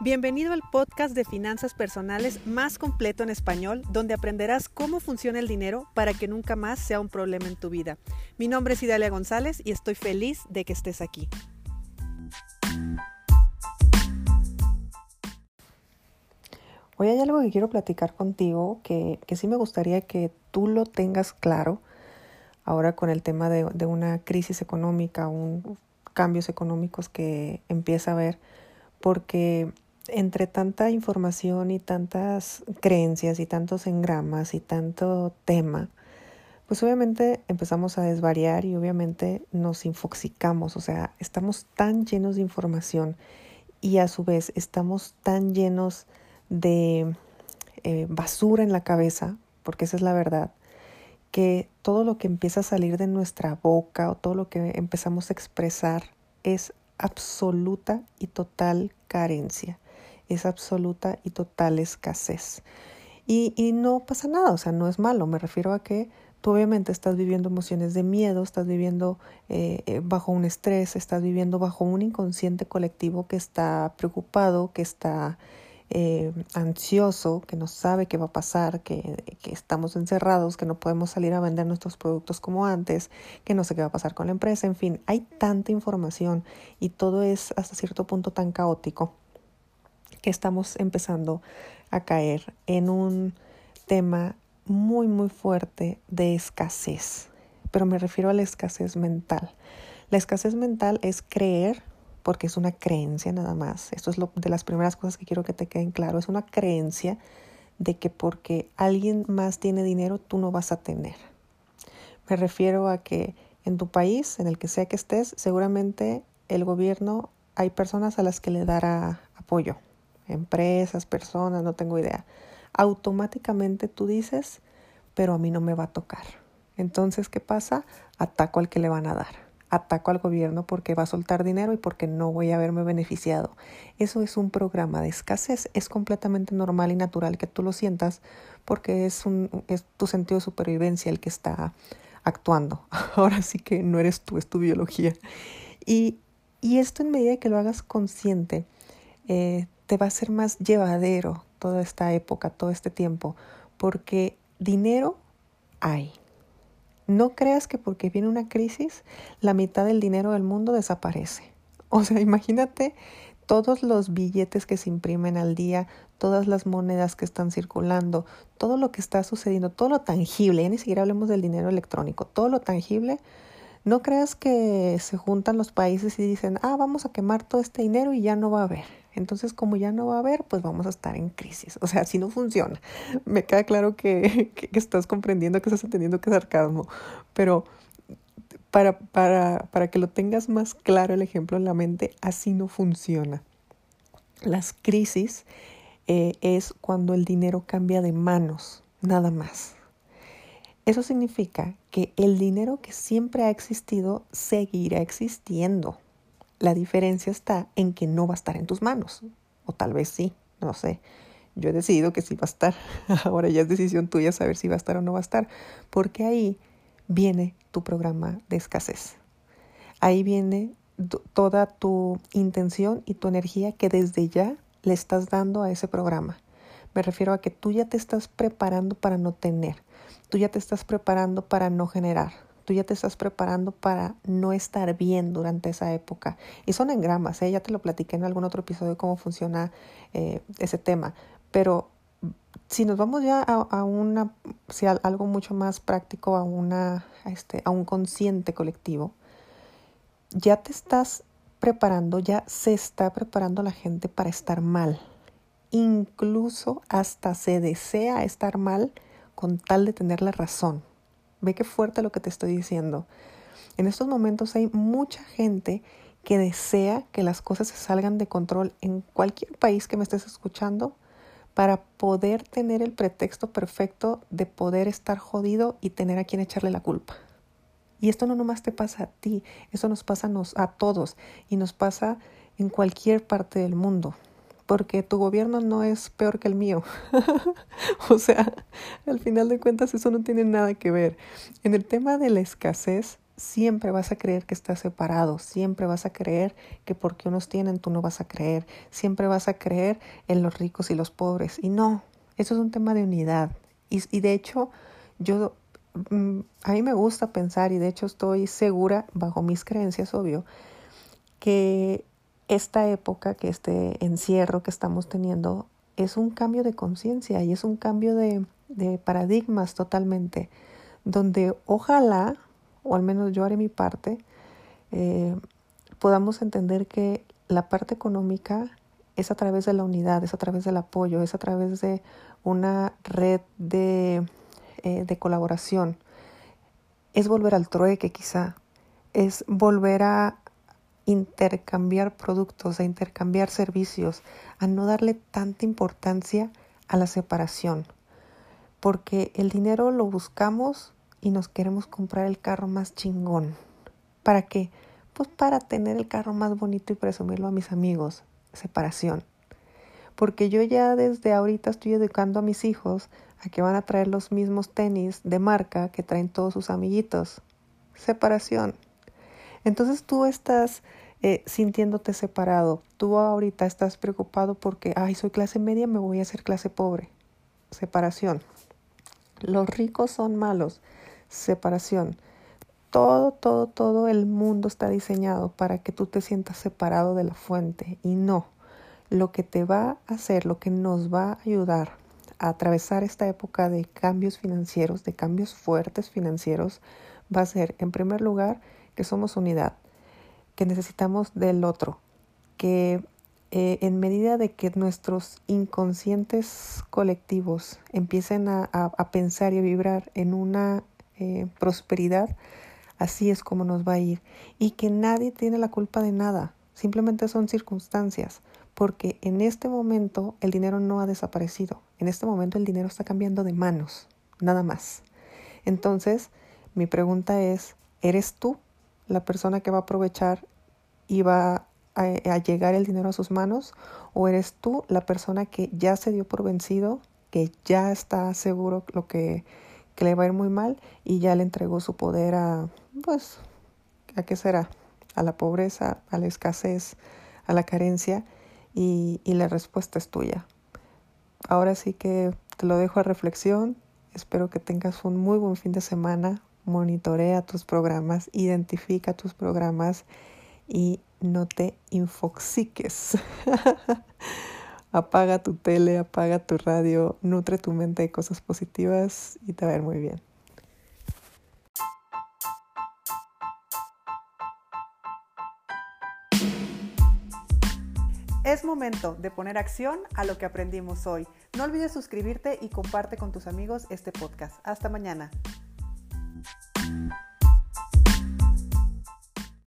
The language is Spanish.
Bienvenido al podcast de finanzas personales más completo en español, donde aprenderás cómo funciona el dinero para que nunca más sea un problema en tu vida. Mi nombre es Idalia González y estoy feliz de que estés aquí. Hoy hay algo que quiero platicar contigo que, que sí me gustaría que tú lo tengas claro ahora con el tema de, de una crisis económica, un, cambios económicos que empieza a haber, porque entre tanta información y tantas creencias y tantos engramas y tanto tema, pues obviamente empezamos a desvariar y obviamente nos infoxicamos, o sea, estamos tan llenos de información y a su vez estamos tan llenos de eh, basura en la cabeza, porque esa es la verdad, que todo lo que empieza a salir de nuestra boca o todo lo que empezamos a expresar es absoluta y total carencia es absoluta y total escasez. Y, y no pasa nada, o sea, no es malo, me refiero a que tú obviamente estás viviendo emociones de miedo, estás viviendo eh, eh, bajo un estrés, estás viviendo bajo un inconsciente colectivo que está preocupado, que está eh, ansioso, que no sabe qué va a pasar, que, que, estamos encerrados, que no podemos salir a vender nuestros productos como antes, que no sé qué va a pasar con la empresa, en fin, hay tanta información y todo es hasta cierto punto tan caótico estamos empezando a caer en un tema muy, muy fuerte de escasez. Pero me refiero a la escasez mental. La escasez mental es creer, porque es una creencia nada más. Esto es lo, de las primeras cosas que quiero que te queden claro. Es una creencia de que porque alguien más tiene dinero, tú no vas a tener. Me refiero a que en tu país, en el que sea que estés, seguramente el gobierno hay personas a las que le dará apoyo, empresas, personas, no tengo idea. Automáticamente tú dices, pero a mí no me va a tocar. Entonces, ¿qué pasa? Ataco al que le van a dar. Ataco al gobierno porque va a soltar dinero y porque no voy a haberme beneficiado. Eso es un programa de escasez. Es completamente normal y natural que tú lo sientas porque es, un, es tu sentido de supervivencia el que está actuando. Ahora sí que no eres tú, es tu biología. Y, y esto en medida que lo hagas consciente, eh, te va a ser más llevadero toda esta época, todo este tiempo, porque dinero hay. No creas que porque viene una crisis, la mitad del dinero del mundo desaparece. O sea, imagínate todos los billetes que se imprimen al día, todas las monedas que están circulando, todo lo que está sucediendo, todo lo tangible, ya ni siquiera hablemos del dinero electrónico, todo lo tangible, no creas que se juntan los países y dicen, ah, vamos a quemar todo este dinero y ya no va a haber. Entonces, como ya no va a haber, pues vamos a estar en crisis. O sea, así no funciona. Me queda claro que, estás comprendiendo, que estás entendiendo que sarcasmo, pero para, para, para que lo tengas más claro el ejemplo en la mente, así no funciona. Las crisis eh, es cuando el dinero cambia de manos, nada más. Eso significa que el dinero que siempre ha existido seguirá existiendo. La diferencia está en que no va a estar en tus manos. O tal vez sí, no sé. Yo he decidido que sí va a estar. Ahora ya es decisión tuya saber si va a estar o no va a estar. Porque ahí viene tu programa de escasez. Ahí viene toda tu intención y tu energía que desde ya le estás dando a ese programa. Me refiero a que tú ya te estás preparando para no tener. Tú ya te estás preparando para no generar tú ya te estás preparando para no estar bien durante esa época. Y son engramas, ¿eh? ya te lo platiqué en algún otro episodio cómo funciona eh, ese tema. Pero si nos vamos ya a, una, si algo mucho más práctico, a, una, este, a un consciente colectivo, ya te estás preparando, ya se está preparando la gente para estar mal. Incluso hasta se desea estar mal con tal de tener la razón. Ve qué fuerte lo que te estoy diciendo. En estos momentos hay mucha gente que desea que las cosas se salgan de control en cualquier país que me estés escuchando para poder tener el pretexto perfecto de poder estar jodido y tener a quien echarle la culpa. Y esto no nomás te pasa a ti, esto nos pasa a, a todos y nos pasa en cualquier parte del mundo porque tu gobierno no es peor que el mío. o sea, al final de cuentas eso no tiene nada que ver. En el tema de la escasez siempre vas a creer que estás separado, siempre vas a creer que porque unos tienen tú no vas a creer, siempre vas a creer en los ricos y los pobres. Y no, eso es un tema de unidad. Y, de hecho, yo, mm, a mí me gusta pensar y de hecho estoy segura, bajo mis creencias, obvio, que esta época, que este encierro que estamos teniendo, es un cambio de conciencia y es un cambio de, paradigmas totalmente, donde ojalá, o al menos yo haré mi parte, eh, podamos entender que la parte económica es a través de la unidad, es a través del apoyo, es a través de una red de, eh, de colaboración. Es volver al trueque quizá, es volver a intercambiar productos, a intercambiar servicios, a no darle tanta importancia a la separación porque el dinero lo buscamos y nos queremos comprar el carro más chingón. ¿Para qué? Pues para tener el carro más bonito y presumirlo a mis amigos. Separación. Porque yo ya desde ahorita estoy educando a mis hijos a que van a traer los mismos tenis de marca que traen todos sus amiguitos. Separación. Entonces tú estás eh, sintiéndote separado. Tú ahorita estás preocupado porque, ay, soy clase media, me voy a hacer clase pobre. Separación. Los ricos son malos. Separación. Todo, todo, todo el mundo está diseñado para que tú te sientas separado de la fuente y no. Lo que te va a hacer, lo que nos va a ayudar a atravesar esta época de cambios financieros, de cambios fuertes financieros, va a ser, en primer lugar, que somos unidad, que necesitamos del otro, que eh, en medida de que nuestros inconscientes colectivos empiecen a, pensar y a vibrar en una eh, prosperidad, así es como nos va a ir. Y que nadie tiene la culpa de nada, simplemente son circunstancias, porque en este momento el dinero no ha desaparecido, en este momento el dinero está cambiando de manos, nada más. Entonces, mi pregunta es, ¿eres tú la persona que va a aprovechar y va a, llegar el dinero a sus manos o eres tú la persona que ya se dio por vencido, que ya está seguro lo que, que le va a ir muy mal y ya le entregó su poder a, pues, ¿a qué será? A la pobreza, a la escasez, a la carencia y, y la respuesta es tuya. Ahora sí que te lo dejo a reflexión. Espero que tengas un muy buen fin de semana. Monitorea tus programas, identifica tus programas y no te infoxiques. apaga tu tele, apaga tu radio, nutre tu mente de cosas positivas y te va a ir muy bien. Es momento de poner acción a lo que aprendimos hoy. No olvides suscribirte y comparte con tus amigos este podcast. Hasta mañana.